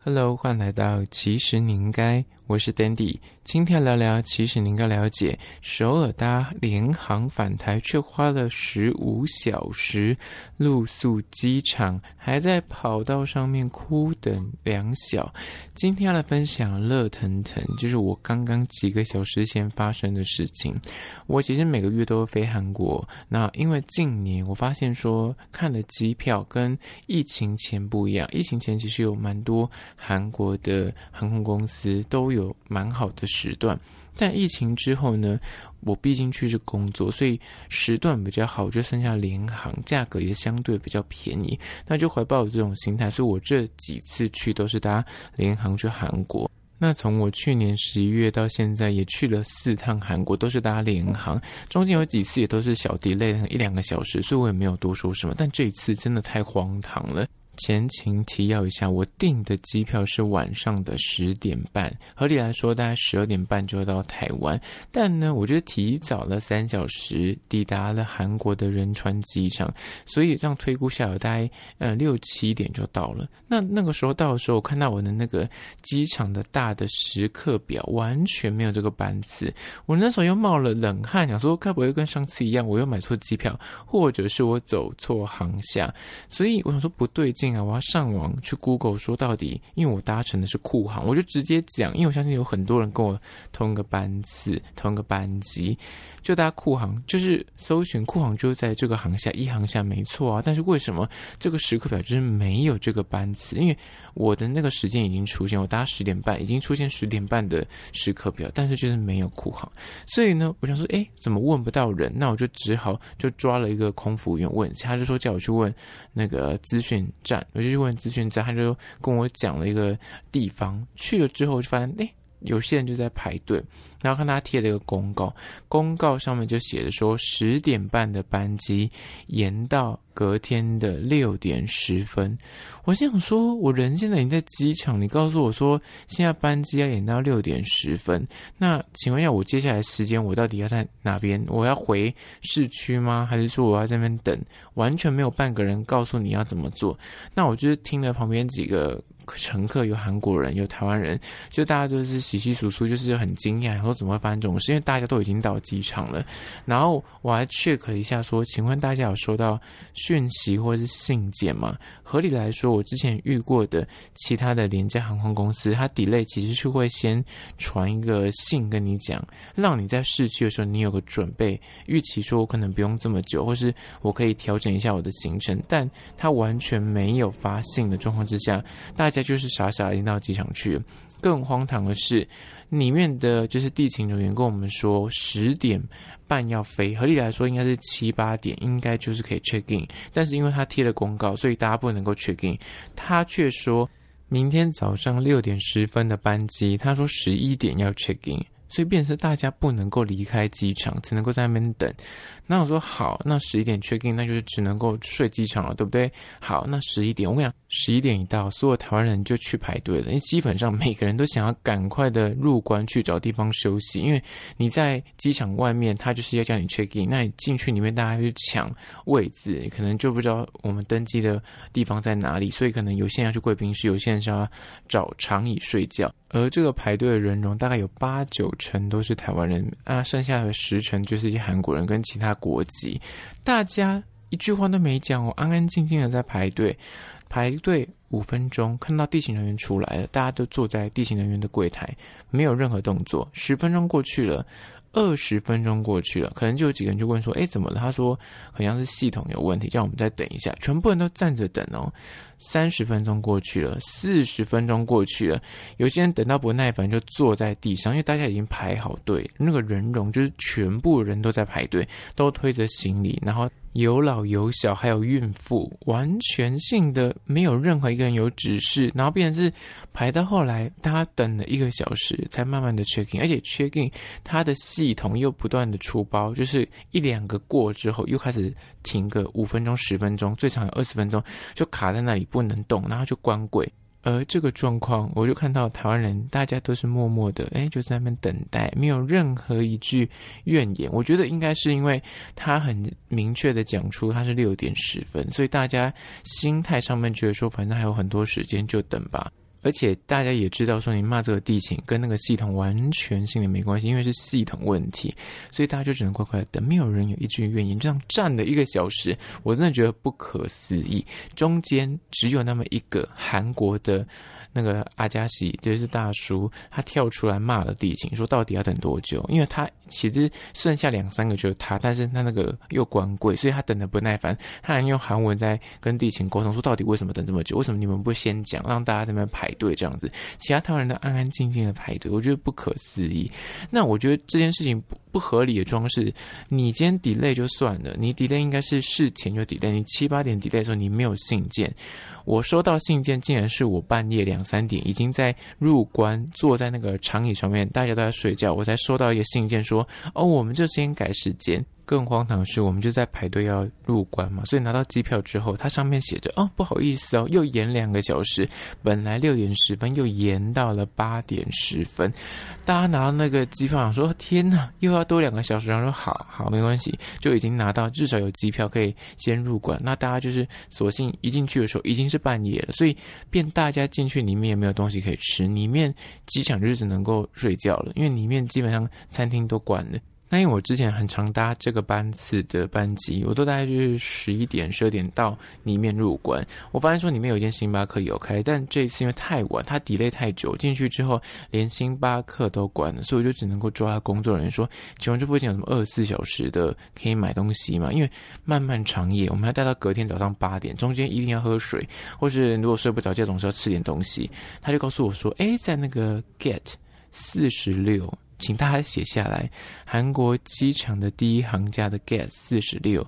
Hello，欢迎来到其实你应该。我是 Dandy，今天聊聊，其实您应该了解，首尔搭联航返台却花了十五小时露宿机场，还在跑道上面哭等两小。今天要来分享热腾腾，就是我刚刚几个小时前发生的事情。我其实每个月都飞韩国，那因为近年我发现说看的机票跟疫情前不一样，疫情前其实有蛮多韩国的航空公司都有。有蛮好的时段，但疫情之后呢，我毕竟去是工作，所以时段比较好，就剩下联航，价格也相对比较便宜，那就怀抱这种心态，所以我这几次去都是搭联航去韩国。那从我去年十一月到现在，也去了四趟韩国，都是搭联航，中间有几次也都是小 delay 一两个小时，所以我也没有多说什么。但这一次真的太荒唐了。前情提要一下，我订的机票是晚上的十点半，合理来说大概十二点半就要到台湾，但呢，我就提早了三小时抵达了韩国的仁川机场，所以这样推估下来，大概呃六七点就到了。那那个时候到的时候，我看到我的那个机场的大的时刻表完全没有这个班次，我那时候又冒了冷汗，想说该不会跟上次一样，我又买错机票，或者是我走错航向，所以我想说不对劲。我要上网去 Google 说到底，因为我搭乘的是酷航，我就直接讲，因为我相信有很多人跟我同一个班次、同一个班级，就搭酷航，就是搜寻酷航就在这个航下一航下没错啊。但是为什么这个时刻表就是没有这个班次？因为我的那个时间已经出现，我搭十点半已经出现十点半的时刻表，但是就是没有酷航，所以呢，我想说，哎，怎么问不到人？那我就只好就抓了一个空服员问，他就说叫我去问那个资讯站。我就去问资讯站，他就跟我讲了一个地方，去了之后就发现，哎，有些人就在排队。然后看他贴了一个公告，公告上面就写着说十点半的班机延到隔天的六点十分。我心想说，我人现在已经在机场，你告诉我说现在班机要延到六点十分，那请问一下，我接下来时间我到底要在哪边？我要回市区吗？还是说我要在那边等？完全没有半个人告诉你要怎么做。那我就是听了旁边几个乘客，有韩国人，有台湾人，就大家都是稀稀疏疏，就是很惊讶。说怎么会发生这种事？因为大家都已经到机场了，然后我还 check 一下说，请问大家有收到讯息或是信件吗？合理来说，我之前遇过的其他的廉价航空公司，它 delay 其实是会先传一个信跟你讲，让你在市区的时候你有个准备，预期说我可能不用这么久，或是我可以调整一下我的行程，但它完全没有发信的状况之下，大家就是傻傻的已经到机场去。更荒唐的是，里面的就是地勤人员跟我们说十点半要飞，合理来说应该是七八点，应该就是可以 check in。但是因为他贴了公告，所以大家不能够 check in。他却说明天早上六点十分的班机，他说十一点要 check in。所以，便是大家不能够离开机场，只能够在那边等。那我说好，那十一点 check in，那就是只能够睡机场了，对不对？好，那十一点，我跟你讲，十一点一到，所有台湾人就去排队了，因为基本上每个人都想要赶快的入关去找地方休息，因为你在机场外面，他就是要叫你 check in，那你进去里面，大家去抢位置，可能就不知道我们登机的地方在哪里，所以可能有些人要去贵宾室，有些人是要找长椅睡觉。而这个排队的人容大概有八九成都是台湾人啊，剩下的十成就是一些韩国人跟其他国籍。大家一句话都没讲哦，安安静静的在排队，排队五分钟，看到地勤人员出来了，大家都坐在地勤人员的柜台，没有任何动作。十分钟过去了。二十分钟过去了，可能就有几个人就问说：“哎，怎么了？”他说：“好像是系统有问题，叫我们再等一下。”全部人都站着等哦。三十分钟过去了，四十分钟过去了，有些人等到不耐烦就坐在地上，因为大家已经排好队，那个人龙就是全部人都在排队，都推着行李，然后。有老有小，还有孕妇，完全性的没有任何一个人有指示，然后变成是排到后来，大家等了一个小时才慢慢的 check in，而且 check in 它的系统又不断的出包，就是一两个过之后又开始停个五分钟、十分钟，最长有二十分钟，就卡在那里不能动，然后就关柜。而这个状况，我就看到台湾人大家都是默默的，哎，就在那边等待，没有任何一句怨言。我觉得应该是因为他很明确的讲出他是六点十分，所以大家心态上面觉得说，反正还有很多时间，就等吧。而且大家也知道说，你骂这个地形跟那个系统完全性的没关系，因为是系统问题，所以大家就只能乖乖的等，没有人有一句怨言，这样站了一个小时，我真的觉得不可思议。中间只有那么一个韩国的。那个阿加西就是大叔，他跳出来骂了地勤，说到底要等多久？因为他其实剩下两三个就是他，但是他那个又关柜，所以他等的不耐烦，他还用韩文在跟地勤沟通，说到底为什么等这么久？为什么你们不先讲，让大家在那边排队这样子？其他台湾人都安安静静的排队，我觉得不可思议。那我觉得这件事情不不合理的装饰，你今天 delay 就算了，你 delay 应该是事前就 delay，你七八点 delay 的时候你没有信件。我收到信件，竟然是我半夜两两三点已经在入关，坐在那个长椅上面，大家都在睡觉，我才收到一个信件说，哦，我们就先改时间。更荒唐的是，我们就在排队要入关嘛，所以拿到机票之后，它上面写着哦，不好意思哦，又延两个小时，本来六点十分又延到了八点十分。大家拿到那个机票，想说天哪，又要多两个小时。然后说好好没关系，就已经拿到，至少有机票可以先入关。那大家就是索性一进去的时候已经是半夜了，所以变大家进去里面也没有东西可以吃，里面机场就只能够睡觉了，因为里面基本上餐厅都关了。那因为我之前很常搭这个班次的班机，我都大概就是十一点、十二点到里面入关。我发现说里面有一间星巴克有开，但这一次因为太晚，它 delay 太久，进去之后连星巴克都关了，所以我就只能够抓工作人员说：“请问这附近有什么二十四小时的可以买东西吗？”因为漫漫长夜，我们要待到隔天早上八点，中间一定要喝水，或是如果睡不着觉，总是要吃点东西。他就告诉我说：“哎，在那个 Get 四十六。”请大家写下来，韩国机场的第一航厦的 Gate 四十六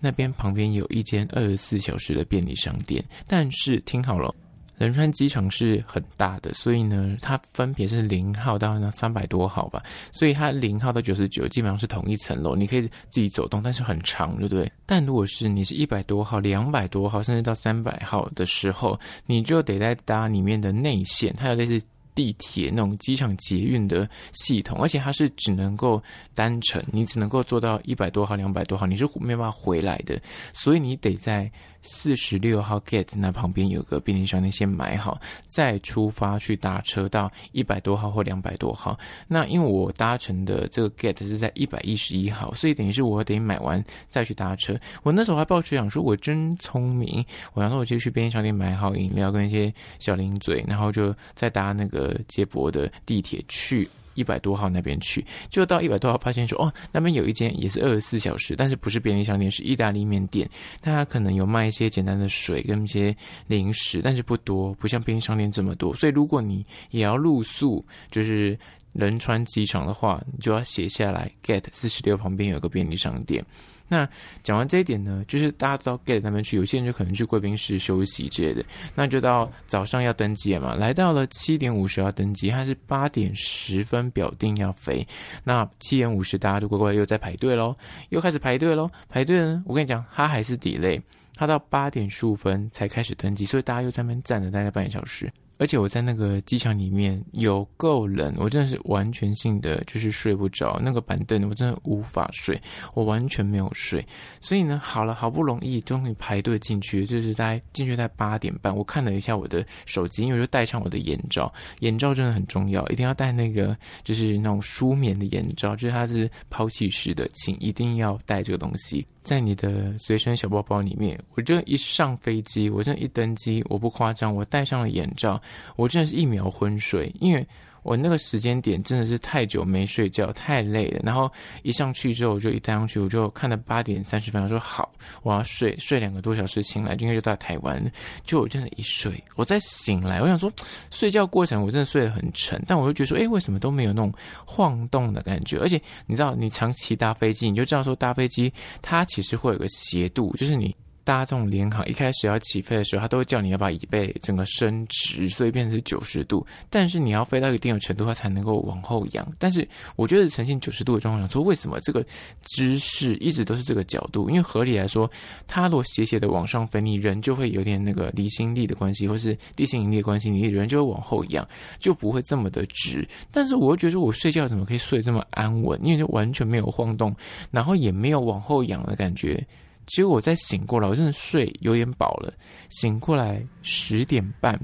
那边旁边有一间二十四小时的便利商店。但是听好了，仁川机场是很大的，所以呢，它分别是零号到那三百多号吧，所以它零号到九十九基本上是同一层楼，你可以自己走动，但是很长，对不对？但如果是你是一百多号、两百多号，甚至到三百号的时候，你就得在搭里面的内线，它有类似。地铁那种机场捷运的系统，而且它是只能够单程，你只能够做到一百多号、两百多号，你是没办法回来的，所以你得在。四十六号 gate 那旁边有个便利商店，先买好，再出发去搭车到一百多号或两百多号。那因为我搭乘的这个 gate 是在一百一十一号，所以等于是我得买完再去搭车。我那时候还抱持想说，我真聪明，我想说我就去便利商店买好饮料跟一些小零嘴，然后就再搭那个接驳的地铁去。一百多号那边去，就到一百多号，发现说哦，那边有一间也是二十四小时，但是不是便利商店，是意大利面店。它可能有卖一些简单的水跟一些零食，但是不多，不像便利商店这么多。所以如果你也要露宿，就是仁川机场的话，你就要写下来，get 四十六旁边有个便利商店。那讲完这一点呢，就是大家都到 gate 那边去，有些人就可能去贵宾室休息之类的。那就到早上要登机了嘛，来到了七点五十要登机，他是八点十分表定要飞。那七点五十大家就乖乖又在排队喽，又开始排队喽。排队呢，我跟你讲，他还是 delay，他到八点十五分才开始登机，所以大家又在那边站了大概半个小时。而且我在那个机场里面有够冷，我真的是完全性的就是睡不着。那个板凳我真的无法睡，我完全没有睡。所以呢，好了，好不容易终于排队进去，就是在进去在八点半。我看了一下我的手机，因为我就戴上我的眼罩，眼罩真的很重要，一定要戴那个就是那种舒眠的眼罩，就是它是抛弃式的，请一定要戴这个东西。在你的随身小包包里面，我这一上飞机，我这一登机，我不夸张，我戴上了眼罩，我真的是一秒昏睡，因为。我那个时间点真的是太久没睡觉，太累了。然后一上去之后，我就一带上去，我就看到八点三十分，我说好，我要睡，睡两个多小时，醒来就应该就到台湾。就我真的，一睡，我再醒来，我想说，睡觉过程我真的睡得很沉，但我又觉得说，哎，为什么都没有那种晃动的感觉？而且你知道，你长期搭飞机，你就知道说搭飞机它其实会有个斜度，就是你。搭这种联航一开始要起飞的时候，他都会叫你要把椅背整个伸直，所以变成是九十度。但是你要飞到一定的程度，它才能够往后仰。但是我觉得呈现九十度的状况，说为什么这个姿势一直都是这个角度？因为合理来说，它如果斜斜的往上飞，你人就会有点那个离心力的关系，或是地心引力的关系，你人就会往后仰，就不会这么的直。但是我又觉得我睡觉怎么可以睡这么安稳？因为就完全没有晃动，然后也没有往后仰的感觉。结果我再醒过来，我真的睡有点饱了。醒过来十点半，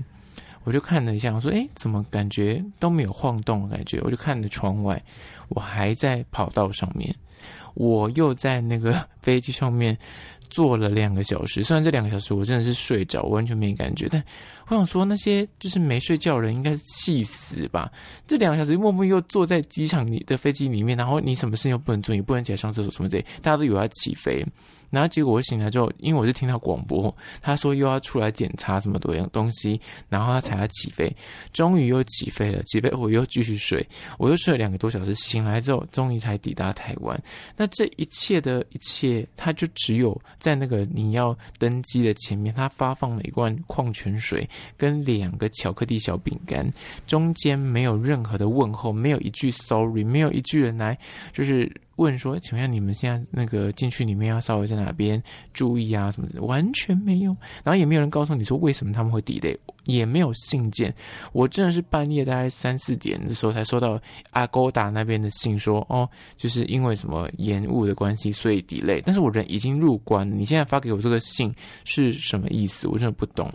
我就看了一下，我说：“哎，怎么感觉都没有晃动的感觉？”我就看着窗外，我还在跑道上面，我又在那个飞机上面。坐了两个小时，虽然这两个小时我真的是睡着，我完全没感觉，但我想说那些就是没睡觉的人应该是气死吧？这两个小时默默又坐在机场里的飞机里面，然后你什么事情又不能做，你不能起来上厕所什么之类，大家都以为要起飞。然后结果我醒来之后，因为我是听到广播，他说又要出来检查这么多样东西，然后他才要起飞。终于又起飞了，起飞我又继续睡，我又睡了两个多小时。醒来之后，终于才抵达台湾。那这一切的一切，他就只有在那个你要登机的前面，他发放了一罐矿泉水跟两个巧克力小饼干，中间没有任何的问候，没有一句 sorry，没有一句人来就是。问说，请问你们现在那个进去里面要稍微在哪边注意啊什么的，完全没有，然后也没有人告诉你说为什么他们会 delay，也没有信件。我真的是半夜大概三四点的时候才收到 Agoda 那边的信说，哦，就是因为什么延误的关系，所以 delay。但是我人已经入关，你现在发给我这个信是什么意思？我真的不懂。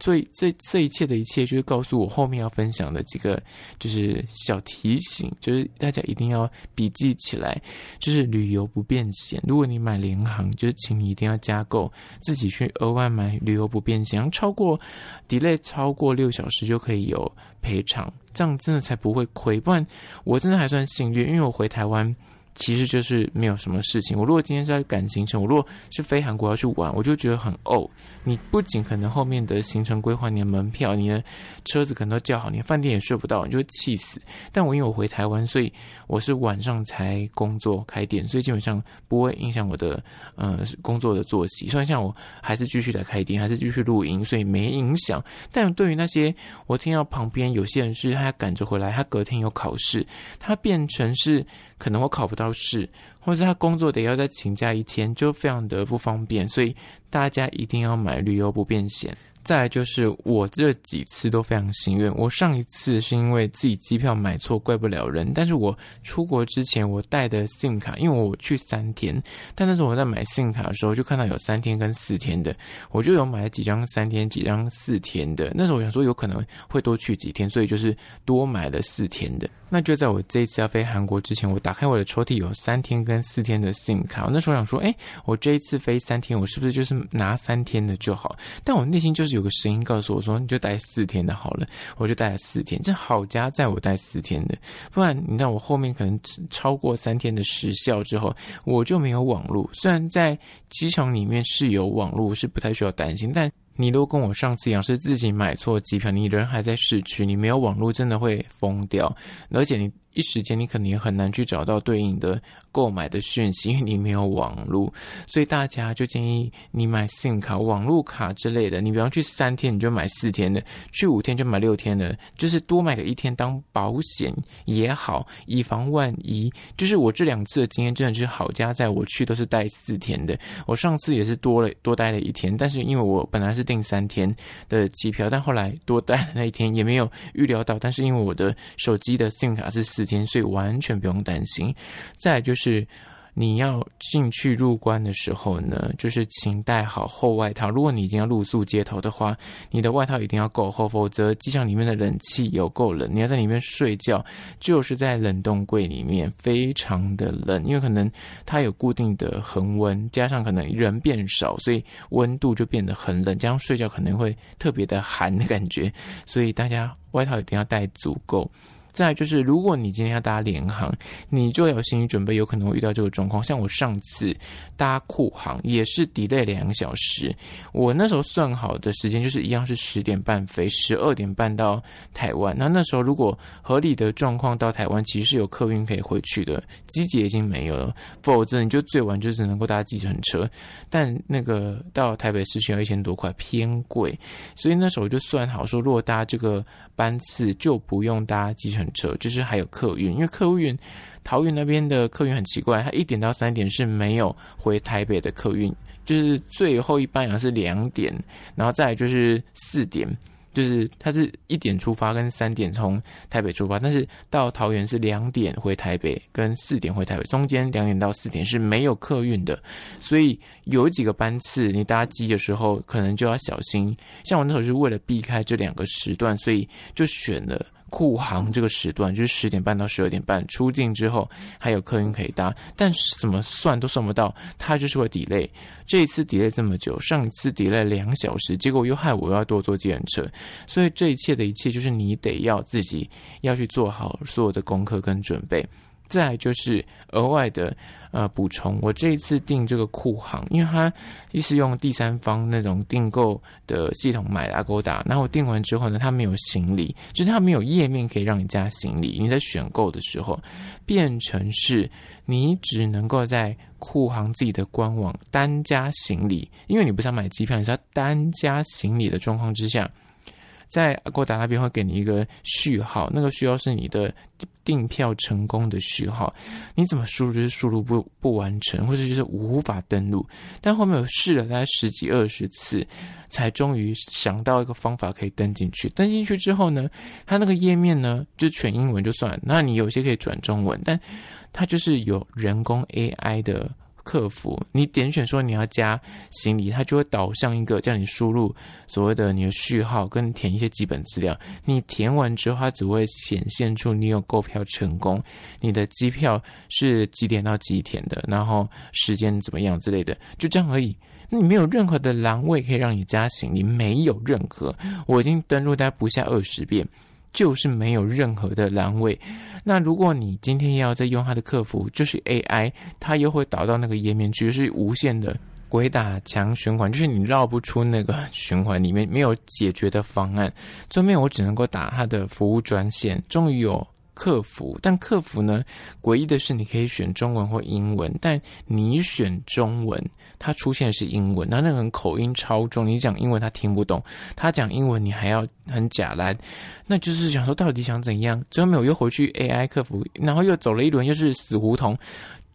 所以这这一切的一切，就是告诉我后面要分享的几个，就是小提醒，就是大家一定要笔记起来。就是旅游不便险，如果你买联航，就是请你一定要加购，自己去额外买旅游不便险，超过 delay 超过六小时就可以有赔偿，这样真的才不会亏。不然我真的还算幸运，因为我回台湾。其实就是没有什么事情。我如果今天是在赶行程，我如果是飞韩国要去玩，我就觉得很怄。你不仅可能后面的行程规划，你的门票、你的车子可能都叫好，你饭店也睡不到，你就会气死。但我因为我回台湾，所以我是晚上才工作开店，所以基本上不会影响我的呃工作的作息。虽然像我还是继续在开店，还是继续录音，所以没影响。但对于那些我听到旁边有些人是他赶着回来，他隔天有考试，他变成是。可能我考不到试，或者他工作得要再请假一天，就非常的不方便，所以大家一定要买旅游不便险。再来就是我这几次都非常幸运。我上一次是因为自己机票买错，怪不了人。但是我出国之前我带的 SIM 卡，因为我去三天，但那时候我在买 SIM 卡的时候就看到有三天跟四天的，我就有买了几张三天，几张四天的。那时候我想说有可能会多去几天，所以就是多买了四天的。那就在我这一次要飞韩国之前，我打开我的抽屉有三天跟四天的 SIM 卡。我那时候想说，哎，我这一次飞三天，我是不是就是拿三天的就好？但我内心就是。有有个声音告诉我说：“你就待四天的好了。”我就待了四天，这好家在我待四天的，不然你看我后面可能超过三天的时效之后，我就没有网络。虽然在机场里面是有网络，是不太需要担心，但你都跟我上次一样是自己买错机票，你人还在市区，你没有网络，真的会疯掉，而且你。一时间你可能也很难去找到对应的购买的讯息，因为你没有网络，所以大家就建议你买 SIM 卡、网络卡之类的。你比方去三天，你就买四天的；去五天就买六天的，就是多买个一天当保险也好，以防万一。就是我这两次的经验真的是好加在我去都是带四天的。我上次也是多了多待了一天，但是因为我本来是订三天的机票，但后来多待了那一天也没有预料到，但是因为我的手机的 SIM 卡是四天，所以完全不用担心。再来是。你要进去入关的时候呢，就是请带好厚外套。如果你已经要露宿街头的话，你的外套一定要够厚，否则机场里面的冷气有够冷。你要在里面睡觉，就是在冷冻柜里面，非常的冷，因为可能它有固定的恒温，加上可能人变少，所以温度就变得很冷，这样睡觉可能会特别的寒的感觉。所以大家外套一定要带足够。再就是，如果你今天要搭联航，你就有心理准备，有可能会遇到这个状况。像我上次搭酷航也是 delay 两个小时，我那时候算好的时间就是一样是十点半飞，十二点半到台湾。那那时候如果合理的状况到台湾，其实是有客运可以回去的，机捷已经没有了，否则你就最晚就只能够搭计程车。但那个到台北市区要一千多块，偏贵，所以那时候我就算好说，如果搭这个班次就不用搭计程车。就是还有客运，因为客运桃园那边的客运很奇怪，它一点到三点是没有回台北的客运，就是最后一班好像是两点，然后再就是四点，就是它是一点出发，跟三点从台北出发，但是到桃园是两点回台北，跟四点回台北，中间两点到四点是没有客运的，所以有几个班次你搭机的时候可能就要小心。像我那时候是为了避开这两个时段，所以就选了。护航这个时段就是十点半到十二点半出境之后还有客运可以搭，但是怎么算都算不到，它就是会 delay。这一次 delay 这么久，上一次 delay 两小时，结果又害我又要多坐计程车，所以这一切的一切就是你得要自己要去做好所有的功课跟准备。再就是额外的呃补充，我这一次订这个酷航，因为它一是用第三方那种订购的系统买的阿勾达然后我订完之后呢，它没有行李，就是它没有页面可以让你加行李。你在选购的时候，变成是你只能够在酷航自己的官网单加行李，因为你不想买机票，你是要单加行李的状况之下。在 Agoda 那边会给你一个序号，那个序号是你的订票成功的序号。你怎么输入就是输入不不完成，或者就是无法登录。但后面我试了大概十几二十次，才终于想到一个方法可以登进去。登进去之后呢，它那个页面呢就全英文就算了，那你有些可以转中文，但它就是有人工 AI 的。客服，你点选说你要加行李，它就会导向一个叫你输入所谓的你的序号跟填一些基本资料。你填完之后，它只会显现出你有购票成功，你的机票是几点到几点的，然后时间怎么样之类的，就这样而已。你没有任何的栏位可以让你加行李，没有任何。我已经登录大概不下二十遍。就是没有任何的栏位。那如果你今天要再用它的客服，就是 AI，它又会导到那个页面去，是无限的鬼打墙循环，就是你绕不出那个循环里面，没有解决的方案。最后面我只能够打它的服务专线，终于有。客服，但客服呢？诡异的是，你可以选中文或英文，但你选中文，它出现的是英文，那那个人口音超重，你讲英文他听不懂，他讲英文你还要很假烂，那就是想说到底想怎样？最后没有又回去 AI 客服，然后又走了一轮，又是死胡同。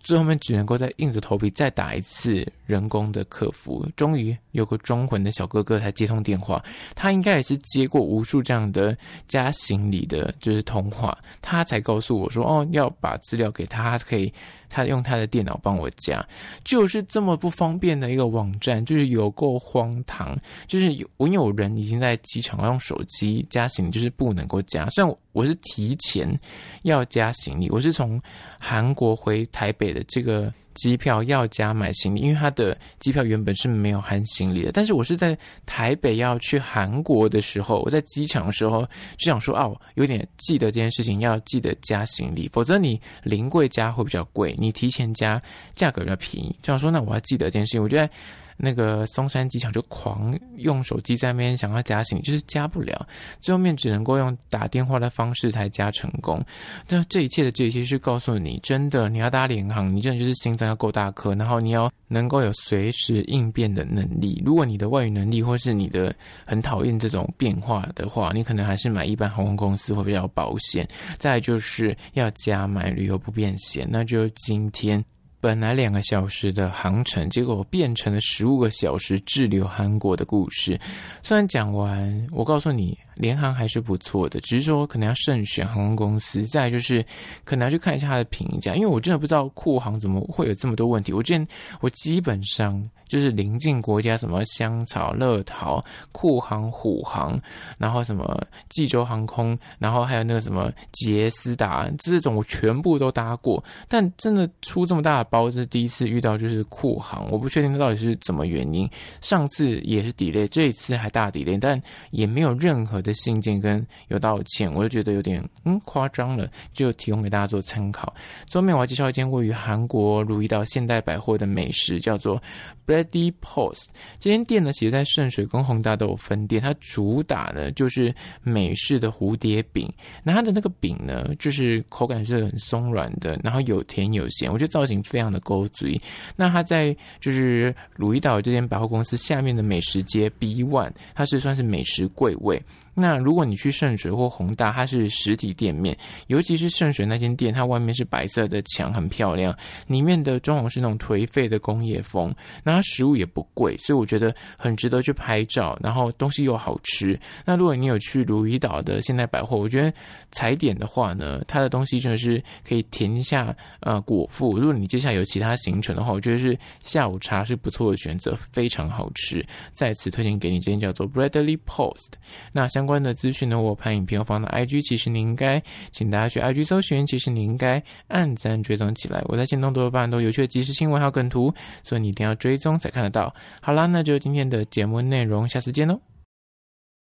最后面只能够再硬着头皮再打一次人工的客服，终于有个装魂的小哥哥才接通电话。他应该也是接过无数这样的加行李的，就是通话，他才告诉我说：“哦，要把资料给他，他可以。”他用他的电脑帮我加，就是这么不方便的一个网站，就是有够荒唐。就是有我有人已经在机场用手机加行李，就是不能够加。虽然我是提前要加行李，我是从韩国回台北的这个。机票要加买行李，因为他的机票原本是没有含行李的。但是我是在台北要去韩国的时候，我在机场的时候就想说，哦，有点记得这件事情，要记得加行李，否则你临柜加会比较贵，你提前加价格比较便宜。这样说，那我要记得这件事情，我觉得。那个松山机场就狂用手机在那边想要加行李，就是加不了，最后面只能够用打电话的方式才加成功。那这一切的这些是告诉你，真的你要搭联航，你真的就是心脏要够大颗，然后你要能够有随时应变的能力。如果你的外语能力或是你的很讨厌这种变化的话，你可能还是买一般航空公司会比较保险。再就是要加买旅游不便险，那就今天。本来两个小时的航程，结果变成了十五个小时滞留韩国的故事。虽然讲完，我告诉你。联航还是不错的，只是说可能要慎选航空公司。再就是可能要去看一下它的评价，因为我真的不知道酷航怎么会有这么多问题。我之前我基本上就是邻近国家什么香草、乐桃、酷航、虎航，然后什么济州航空，然后还有那个什么杰斯达这种，我全部都搭过。但真的出这么大的包，这是第一次遇到，就是酷航，我不确定它到底是怎么原因。上次也是 delay，这一次还大 delay，但也没有任何的信件跟有道歉，我就觉得有点嗯夸张了，就提供给大家做参考。最后面我要介绍一间位于韩国如意道现代百货的美食，叫做 Bready Post。这间店呢，其实在圣水跟宏大都有分店。它主打的就是美式的蝴蝶饼，那它的那个饼呢，就是口感是很松软的，然后有甜有咸，我觉得造型非常的勾嘴。那它在就是鲁伊岛这间百货公司下面的美食街 B One，它是算是美食柜位。那如果你去圣水或宏大，它是实体店面，尤其是圣水那间店，它外面是白色的墙，很漂亮，里面的装潢是那种颓废的工业风。那它食物也不贵，所以我觉得很值得去拍照，然后东西又好吃。那如果你有去鲈鱼岛的现代百货，我觉得踩点的话呢，它的东西真的是可以填一下呃果腹。如果你接下来有其他行程的话，我觉得是下午茶是不错的选择，非常好吃。再次推荐给你，这间叫做 Bradley Post。那相关的资讯呢，我拍影片放到 IG，其实你应该请大家去 IG 搜寻，其实你应该按赞追踪起来。我在限动多半都有趣的即时新闻还有梗图，所以你一定要追中才看得到。好啦，那就今天的节目内容，下次见喽。